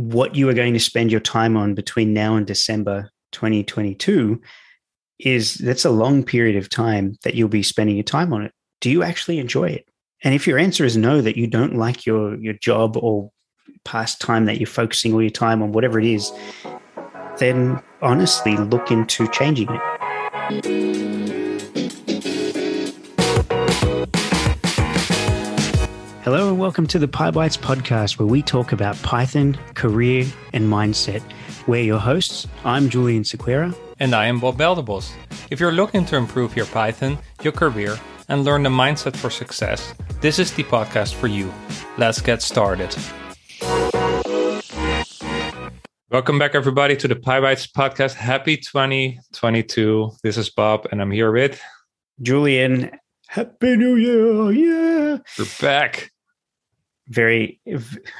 what you are going to spend your time on between now and December 2022 is that's a long period of time that you'll be spending your time on it. Do you actually enjoy it? And if your answer is no, that you don't like your your job or past time that you're focusing all your time on whatever it is, then honestly look into changing it. Hello and welcome to the PyBites podcast, where we talk about Python, career, and mindset. We're your hosts. I'm Julian Sequeira. And I am Bob Belderbos. If you're looking to improve your Python, your career, and learn the mindset for success, this is the podcast for you. Let's get started. Welcome back, everybody, to the PyBites podcast. Happy 2022. This is Bob, and I'm here with Julian. Happy New Year. Yeah. We're back. Very,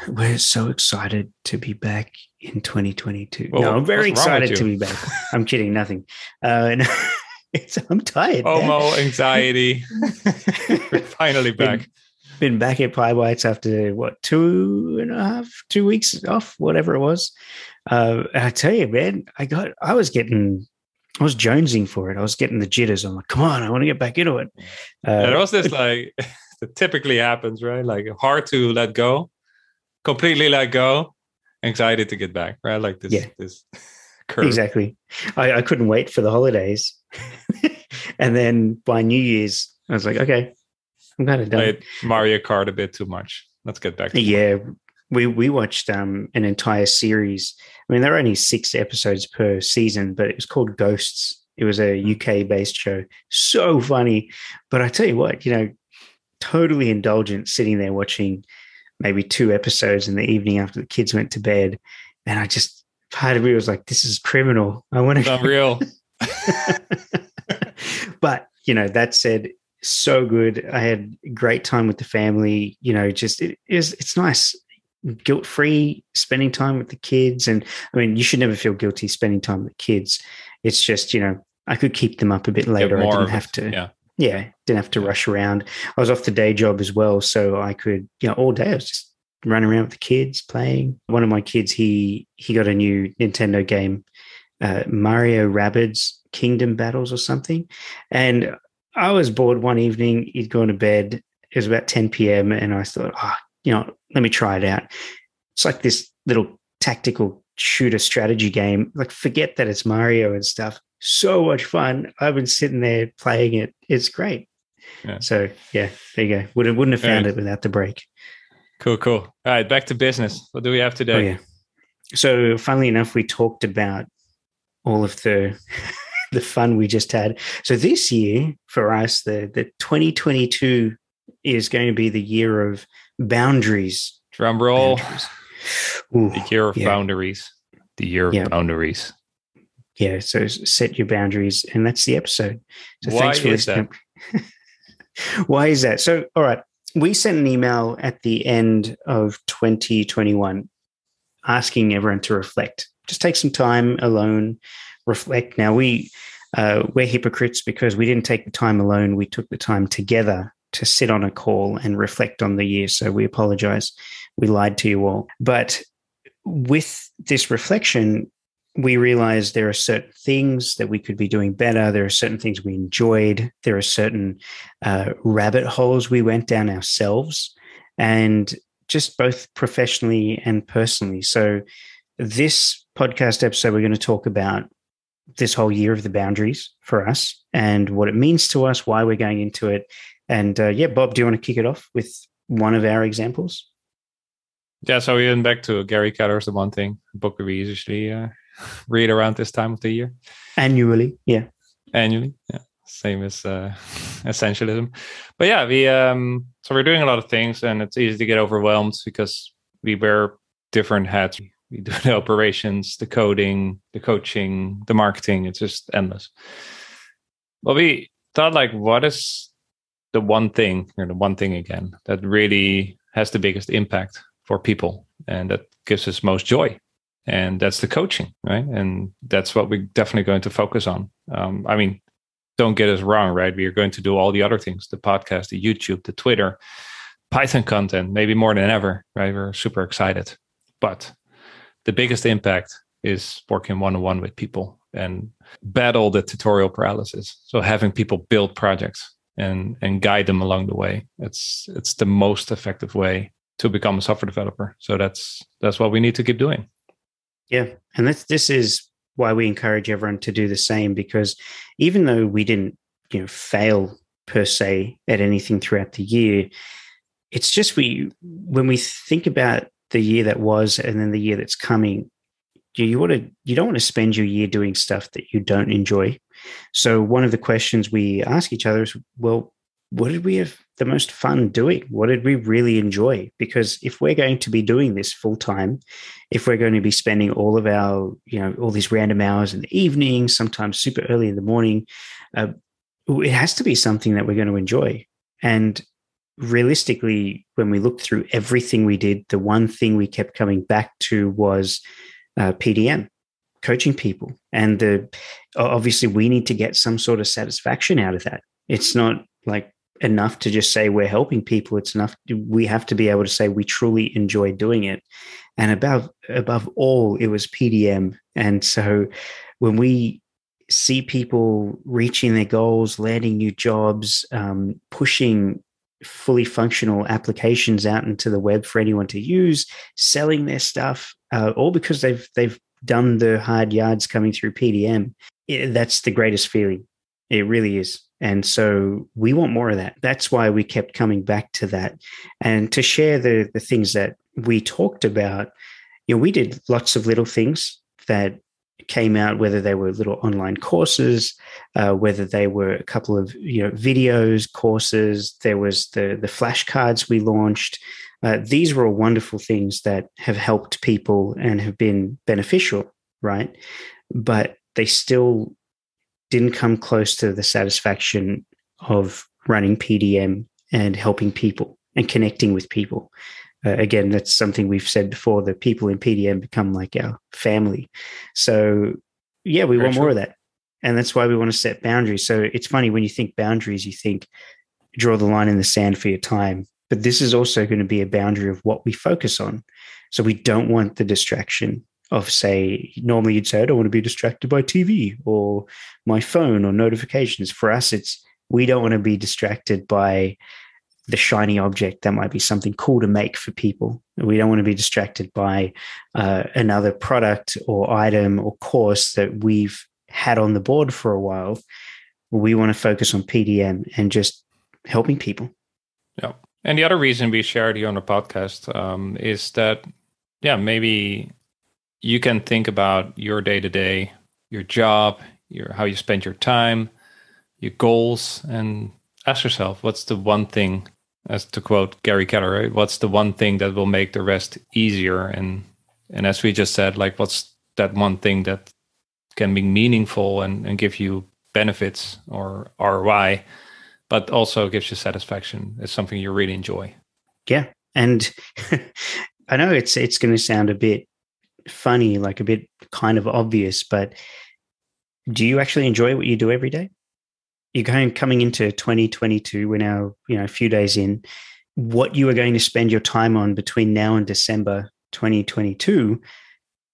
we're so excited to be back in 2022. Well, no, I'm very what's wrong with excited to be back. I'm kidding, nothing. Uh, no, I'm tired. FOMO, anxiety. We're finally back. been back at PyBites after what two and a half, two weeks off, whatever it was. Uh, I tell you, man, I got, I was getting, I was jonesing for it. I was getting the jitters. I'm like, come on, I want to get back into it. Uh, And it was this like that typically happens, right? Like hard to let go, completely let go, anxiety to get back, right? Like this, Yeah. this curve. exactly. I, I couldn't wait for the holidays, and then by New Year's, I was like, okay, I'm kind of done. Played Mario Kart a bit too much. Let's get back to Yeah, we we watched um an entire series. I mean, there are only six episodes per season, but it was called Ghosts. It was a UK based show. So funny, but I tell you what, you know, totally indulgent sitting there watching maybe two episodes in the evening after the kids went to bed, and I just part of me was like, "This is criminal. I want to." unreal. but you know, that said, so good. I had a great time with the family. You know, just it is. It's nice, guilt free, spending time with the kids. And I mean, you should never feel guilty spending time with kids. It's just you know, I could keep them up a bit later. I didn't have to. Yeah. Yeah, didn't have to rush around. I was off the day job as well, so I could, you know, all day I was just running around with the kids playing. One of my kids, he he got a new Nintendo game, uh, Mario Rabbids Kingdom Battles or something, and I was bored one evening. He'd gone to bed. It was about 10 p.m. and I thought, oh, you know, let me try it out. It's like this little tactical shooter strategy game. Like, forget that it's Mario and stuff. So much fun. I've been sitting there playing it. It's great. Yeah. So yeah, there you go. Would wouldn't have found Yeah. it without the break. Cool, cool. All right, back to business. What do we have today? Oh yeah. So funnily enough, we talked about all of the the fun we just had. So this year for us, the the 2022 is going to be the year of boundaries. Drum roll. Boundaries. Ooh, The year of Yeah. boundaries. The year of Yeah. boundaries. Yeah. So set your boundaries, and that's the episode. So Why thanks for is listening. Why is that? So all right, we sent an email at the end of 2021 asking everyone to reflect. Just take some time alone, reflect. Now we uh, we're hypocrites because we didn't take the time alone. We took the time together to sit on a call and reflect on the year. So we apologize. We lied to you all. But with this reflection, we realized there are certain things that we could be doing better. There are certain things we enjoyed. There are certain uh, rabbit holes we went down ourselves, and just both professionally and personally. So, this podcast episode, we're going to talk about this whole year of the boundaries for us and what it means to us, why we're going into it. And uh, yeah, Bob, do you want to kick it off with one of our examples? Yeah, so we went back to Gary Keller's The One Thing book we usually uh, read around this time of the year. Annually, yeah. annually. Yeah, same as uh, essentialism. But yeah, we um, so we're doing a lot of things, and it's easy to get overwhelmed because we wear different hats. We do the operations, the coding, the coaching, the marketing. It's just endless. But we thought, like, what is the one thing, or the one thing again, that really has the biggest impact for people, and that gives us most joy and that's the coaching right and that's what we're definitely going to focus on um, i mean don't get us wrong right we are going to do all the other things the podcast the youtube the twitter python content maybe more than ever right we're super excited but the biggest impact is working one on one with people and battle the tutorial paralysis. So having people build projects and and guide them along the way. It's it's the most effective way to become a software developer. So that's that's what we need to keep doing. Yeah, and this this is why we encourage everyone to do the same because even though we didn't you know fail per se at anything throughout the year, it's just we when we think about the year that was and then the year that's coming, you, you want to you don't want to spend your year doing stuff that you don't enjoy. So one of the questions we ask each other is, well, what did we have the most fun doing? What did we really enjoy? Because if we're going to be doing this full time, if we're going to be spending all of our, you know, all these random hours in the evening, sometimes super early in the morning, uh, it has to be something that we're going to enjoy. And realistically, when we looked through everything we did, the one thing we kept coming back to was uh, PDM, coaching people. And the obviously we need to get some sort of satisfaction out of that. It's not like enough to just say we're helping people. It's enough we have to be able to say we truly enjoy doing it. And above above all, it was PDM. And so when we see people reaching their goals, landing new jobs, um, pushing fully functional applications out into the web for anyone to use, selling their stuff, uh, all because they've they've done the hard yards coming through PDM. It, that's the greatest feeling. It really is. And so we want more of that. That's why we kept coming back to that. And to share the the things that we talked about, you know, we did lots of little things that came out, whether they were little online courses, uh, whether they were a couple of you know videos, courses. There was the the flashcards we launched. Uh, these were all wonderful things that have helped people and have been beneficial, right? But they still didn't come close to the satisfaction of running PDM and helping people and connecting with people. Uh, again, that's something we've said before. The people in PDM become like our family. So, yeah, we Very want true. more of that, and that's why we want to set boundaries. So it's funny when you think boundaries, you think draw the line in the sand for your time, but this is also going to be a boundary of what we focus on. So we don't want the distraction of say normally you'd say I don't want to be distracted by TV or my phone or notifications. For us, it's we don't want to be distracted by the shiny object that might be something cool to make for people. We don't want to be distracted by uh, another product or item or course that we've had on the board for a while. We want to focus on PDM and just helping people. Yeah. And the other reason we shared here on the podcast um, is that, yeah, maybe you can think about your day to day, your job, your how you spend your time, your goals, and ask yourself, what's the one thing, as to quote Gary Keller, right? What's the one thing that will make the rest easier? And and as we just said, like what's that one thing that can be meaningful and, and give you benefits or ROI, but also gives you satisfaction. It's something you really enjoy. Yeah. And I know it's it's going to sound a bit funny, like a bit kind of obvious, but do you actually enjoy what you do every day? You're going coming into 2022, we're now, you know, a few days in. What you are going to spend your time on between now and December 2022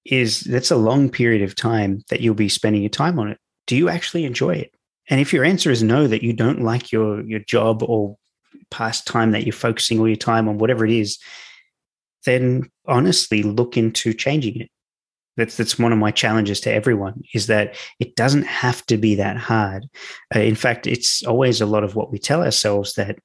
is that's a long period of time that you'll be spending your time on it. Do you actually enjoy it? And if your answer is no, that you don't like your your job or past time that you're focusing all your time on whatever it is, then honestly look into changing it. That's that's one of my challenges to everyone is that it doesn't have to be that hard. Uh, in fact, it's always a lot of what we tell ourselves that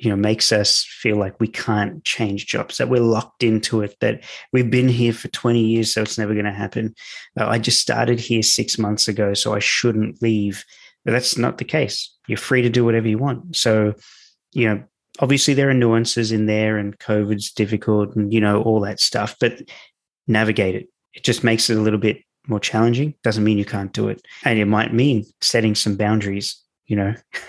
you know makes us feel like we can't change jobs that we're locked into it that we've been here for 20 years so it's never going to happen uh, i just started here six months ago so i shouldn't leave but that's not the case you're free to do whatever you want so you know obviously there are nuances in there and COVID's difficult and, you know, all that stuff, but navigate it. It just makes it a little bit more challenging. Doesn't mean you can't do it. And it might mean setting some boundaries, you know.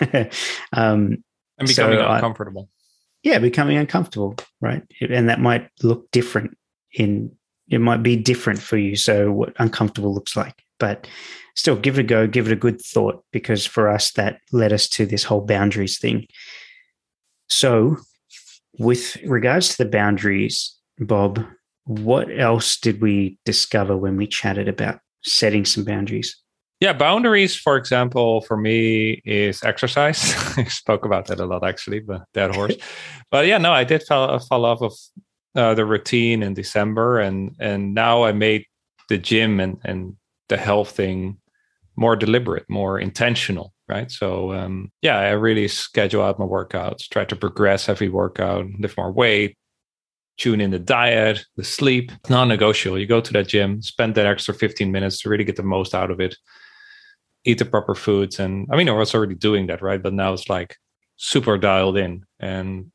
um, and becoming so uncomfortable. I, yeah, becoming uncomfortable, right? And that might look different in it might be different for you. So what uncomfortable looks like. But still give it a go, give it a good thought, because for us that led us to this whole boundaries thing. So, with regards to the boundaries, Bob, what else did we discover when we chatted about setting some boundaries? Yeah, boundaries, for example, for me is exercise. I spoke about that a lot actually, but that horse. but yeah, no, I did fall, fall off of uh, the routine in December, and and now I made the gym and and the health thing more deliberate, more intentional, right? So um, yeah, I really schedule out my workouts, try to progress every workout, lift more weight, tune in the diet, the sleep, non-negotiable. You go to that gym, spend that extra 15 minutes to really get the most out of it eat the proper foods. And I mean, I was already doing that, right? But now it's like super dialed in. And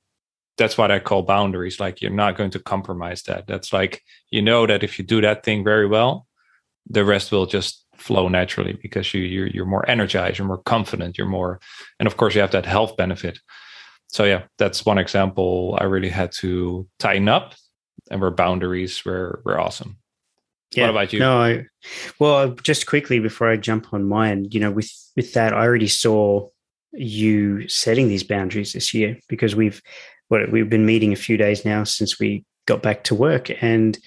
that's what I call boundaries. Like you're not going to compromise that. That's like, you know, that if you do that thing very well, the rest will just flow naturally because you you're, you're more energized, you're more confident, you're more, and of course you have that health benefit. So yeah, that's one example. I really had to tighten up, and where boundaries were were awesome. Yeah. What about you? No, I, well, uh, just quickly before I jump on mine, you know, with with that, I already saw you setting these boundaries this year because we've what we've been meeting a few days now since we got back to work, and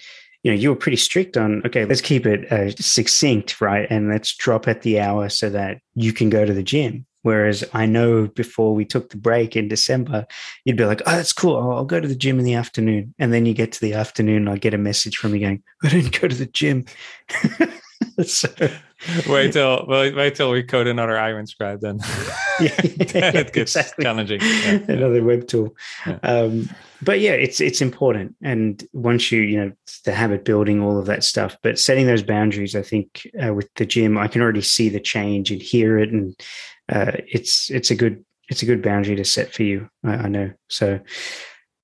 you know, you were pretty strict on okay, let's keep it uh, succinct, right, and let's drop at the hour so that you can go to the gym. Whereas I know before we took the break in December, you'd be like, oh, that's cool. I'll, I'll, go to the gym in the afternoon. And then you get to the afternoon, I get a message from you going, I didn't go to the gym. so, wait till wait, wait till we code another Iron Scribe then. yeah, it gets exactly. challenging. Yeah, another web tool. Yeah. Um, but yeah, it's it's important. And once you, you know, the habit building, all of that stuff. But setting those boundaries, I think uh, with the gym, I can already see the change and hear it and uh, it's it's a good it's a good boundary to set for you. I, I know. So,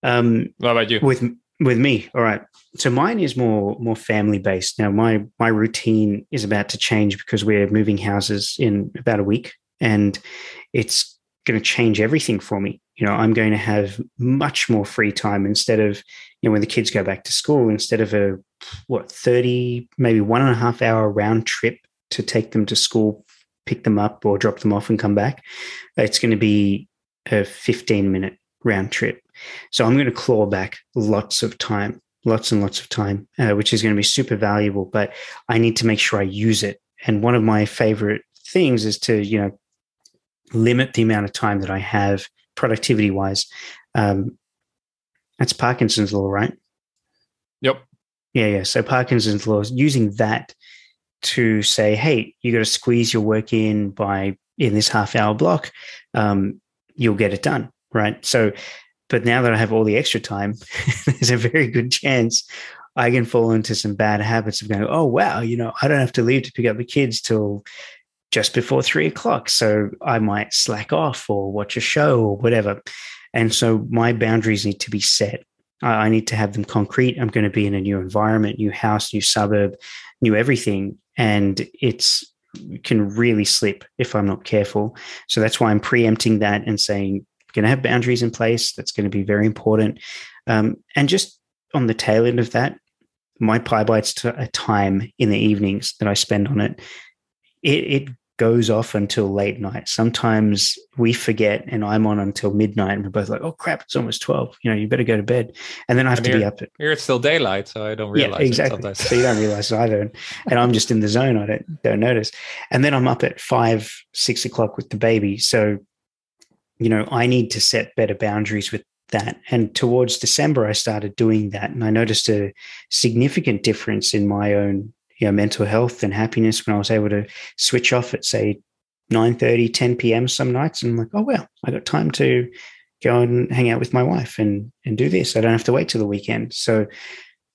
um, what about you? With with me, all right. So mine is more more family based. Now my my routine is about to change because we're moving houses in about a week, and it's going to change everything for me. You know, I'm going to have much more free time instead of you know when the kids go back to school. Instead of a what thirty maybe one and a half hour round trip to take them to school pick them up or drop them off and come back. It's going to be a 15 minute round trip. So I'm going to claw back lots of time, lots and lots of time, uh, which is going to be super valuable. But I need to make sure I use it. And one of my favorite things is to, you know, limit the amount of time that I have productivity wise. Um, that's Parkinson's law, right? Yep. Yeah, yeah. So Parkinson's law, is using that to say, hey, you got to squeeze your work in by in this half hour block, um, you'll get it done. Right. So, but now that I have all the extra time, there's a very good chance I can fall into some bad habits of going, oh, wow, you know, I don't have to leave to pick up the kids till just before three o'clock. So I might slack off or watch a show or whatever. And so my boundaries need to be set. I need to have them concrete. I'm going to be in a new environment, new house, new suburb, new everything and it's can really slip if I'm not careful. So that's why I'm preempting that and saying we're going to have boundaries in place. That's going to be very important. Um, and just on the tail end of that, my PyBites a time in the evenings that I spend on it, it, it goes off until late night. Sometimes we forget and I'm on until midnight and we're both like, oh crap, it's almost 12. You know, you better go to bed. And then I have and to be up at here it's still daylight, so I don't realize yeah, exactly. so you don't realize it either. And I'm just in the zone, I don't don't notice. And then I'm up at five, six o'clock with the baby. So, you know, I need to set better boundaries with that. And towards December, I started doing that. And I noticed a significant difference in my own you know, mental health and happiness when I was able to switch off at say 9 30, 10 p.m. some nights. And I'm like, oh well, I got time to go and hang out with my wife and and do this. I don't have to wait till the weekend. So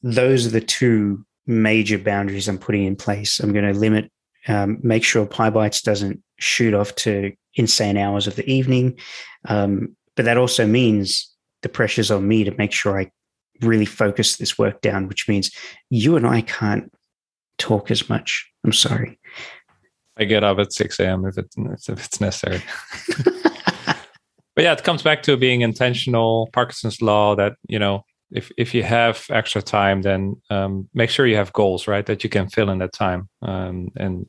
those are the two major boundaries I'm putting in place. I'm going to limit, um, make sure PyBites doesn't shoot off to insane hours of the evening. Um, but that also means the pressure's on me to make sure I really focus this work down, which means you and I can't talk as much. I'm sorry. I get up at 6 a.m. if, if it's necessary. but yeah, it comes back to being intentional. Parkinson's law that, you know, if, if you have extra time, then um, make sure you have goals, right? That you can fill in that time um, and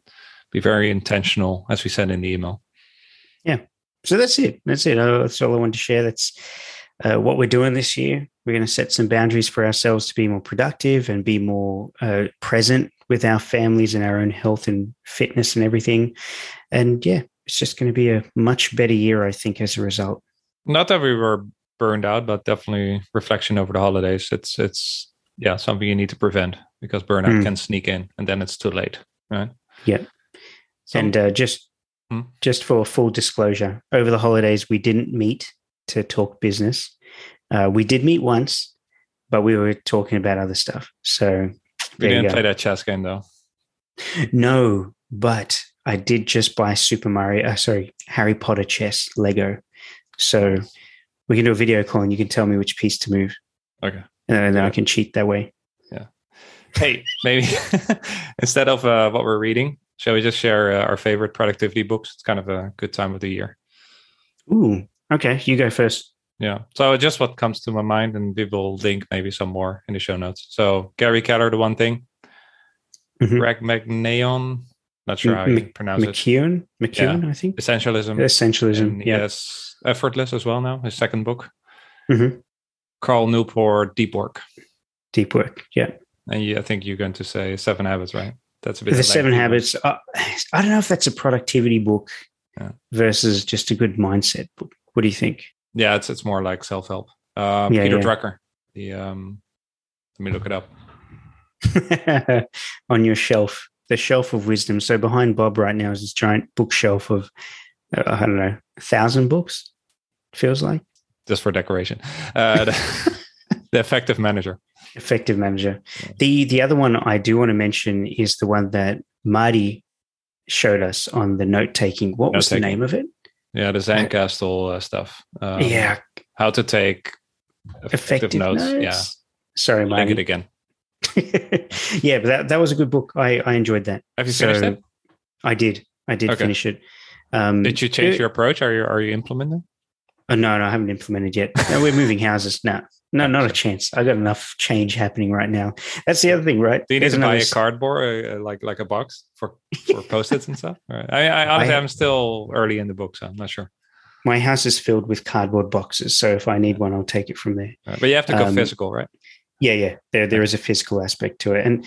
be very intentional, as we said in the email. Yeah. So that's it. That's it. Uh, that's all I wanted to share. That's uh, what we're doing this year. We're going to set some boundaries for ourselves to be more productive and be more uh, present with our families and our own health and fitness and everything. And yeah, it's just going to be a much better year, I think, as a result. Not that we were burned out, but definitely reflection over the holidays. It's it's yeah something you need to prevent because burnout mm. can sneak in and then it's too late, right? Yeah. So, and uh, just hmm? just for full disclosure, over the holidays we didn't meet to talk business. Uh, we did meet once, but we were talking about other stuff. So we didn't play that chess game though. No, but I did just buy Super Mario. Uh, sorry, Harry Potter chess Lego. So we can do a video call and you can tell me which piece to move. Okay. And then yeah. I can cheat that way. Yeah. Hey, maybe instead of uh, what we're reading, shall we just share uh, our favorite productivity books? It's kind of a good time of the year. Ooh, okay. You go first. Yeah. So just what comes to my mind, and we will link maybe some more in the show notes. So Gary Keller, the one thing. Mm-hmm. Greg McNeon, not sure how you pronounce McKeown? it. McKeown, yeah. I think. Essentialism. Essentialism. Yeah. Yes. Effortless as well now, his second book. Mm-hmm. Cal Newport, Deep Work. Deep Work, yeah. And yeah, I think you're going to say Seven Habits, right? That's a bit. The Seven Habits. Uh, I don't know if that's a productivity book yeah. versus just a good mindset book. What do you think? Yeah, it's it's more like self help. Um, yeah, Peter yeah. Drucker. The um, let me look it up. On your shelf, the shelf of wisdom. So behind Bob right now is this giant bookshelf of uh, I don't know, a thousand books. Feels like just for decoration. Uh, the, the effective manager. Effective manager. The the other one I do want to mention is the one that Marty showed us on the note taking. What note was the name of it? Yeah, the Zettelkasten uh, stuff. Um, yeah, how to take effective, effective notes. notes. Yeah, sorry, Marty. Link it again. yeah, but that that was a good book. I I enjoyed that. Have you finished it? I did. I did okay. finish it. Um, did you change it, your approach? Are you are you implementing? Oh, no, no, I haven't implemented yet. No, we're moving houses. No, no, not a chance. I got enough change happening right now. That's the other thing, right? Do you need There's to buy a cardboard, uh, like like a box for for post-its and stuff? Right. I, I honestly, I, am still early in the book, so I'm not sure. My house is filled with cardboard boxes, so if I need one, I'll take it from there. Right. But you have to go um, physical, right? Yeah, yeah. There, there is a physical aspect to it, and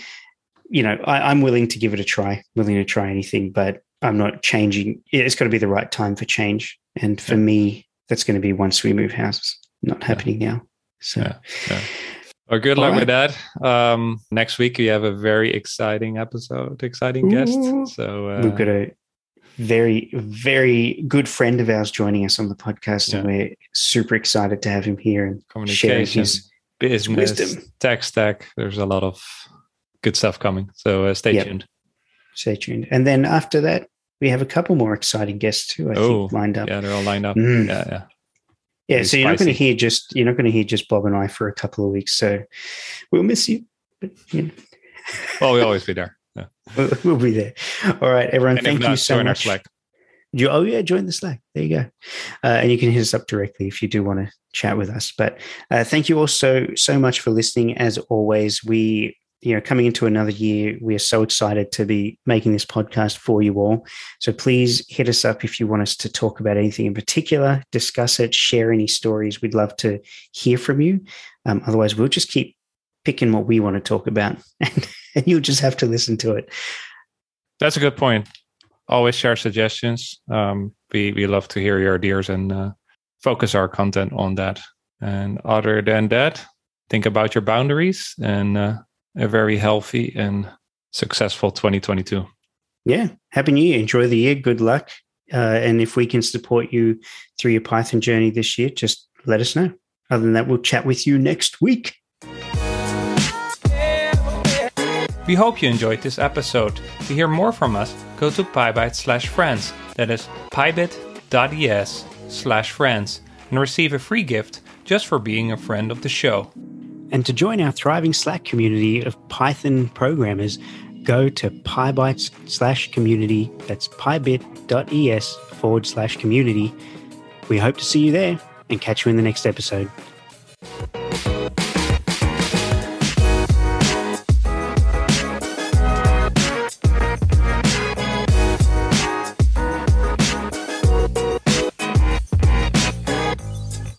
you know, I, I'm willing to give it a try. Willing to try anything, but I'm not changing. It's got to be the right time for change, and for yeah. me, that's going to be once we move houses. Not happening yeah. now. So. Yeah. yeah. Well, good luck right. with that. Um, next week we have a very exciting episode, exciting guest. So uh, we've got a very, very good friend of ours joining us on the podcast, and we're super excited to have him here and share his business, wisdom. tech stack. There's a lot of good stuff coming. So uh, stay yep. tuned. Stay tuned. And then after that, we have a couple more exciting guests too. I oh, think lined up. Yeah, they're all lined up. Mm. Yeah, yeah. Yeah, so you're not going to hear just you're not going to hear just Bob and I for a couple of weeks. So we'll miss you. But, you know. well, we'll always be there. Yeah. we'll, we'll, be there. All right, everyone. And thank you so much. You, oh yeah, join the Slack. There you go. Uh, and you can hit us up directly if you do want to chat with us. But uh, thank you all so so much for listening. As always, we you know, coming into another year, we are so excited to be making this podcast for you all. So please hit us up if you want us to talk about anything in particular, discuss it, share any stories. We'd love to hear from you. Um, otherwise, we'll just keep picking what we want to talk about, and, and you'll just have to listen to it. That's a good point. Always share suggestions. Um, we we love to hear your ideas and uh, focus our content on that. And other than that, think about your boundaries and uh, a very healthy and successful 2022. Yeah. Happy New Year. Enjoy the year. Good luck. Uh, and if we can support you through your Python journey this year, just let us know. Other than that, we'll chat with you next week. We hope you enjoyed this episode. To hear more from us, go to PyBite slash friends. That is pybit.es slash friends and receive a free gift just for being a friend of the show. And to join our thriving Slack community of Python programmers, go to PyBites slash community. That's pybit.es forward slash community. We hope to see you there and catch you in the next episode.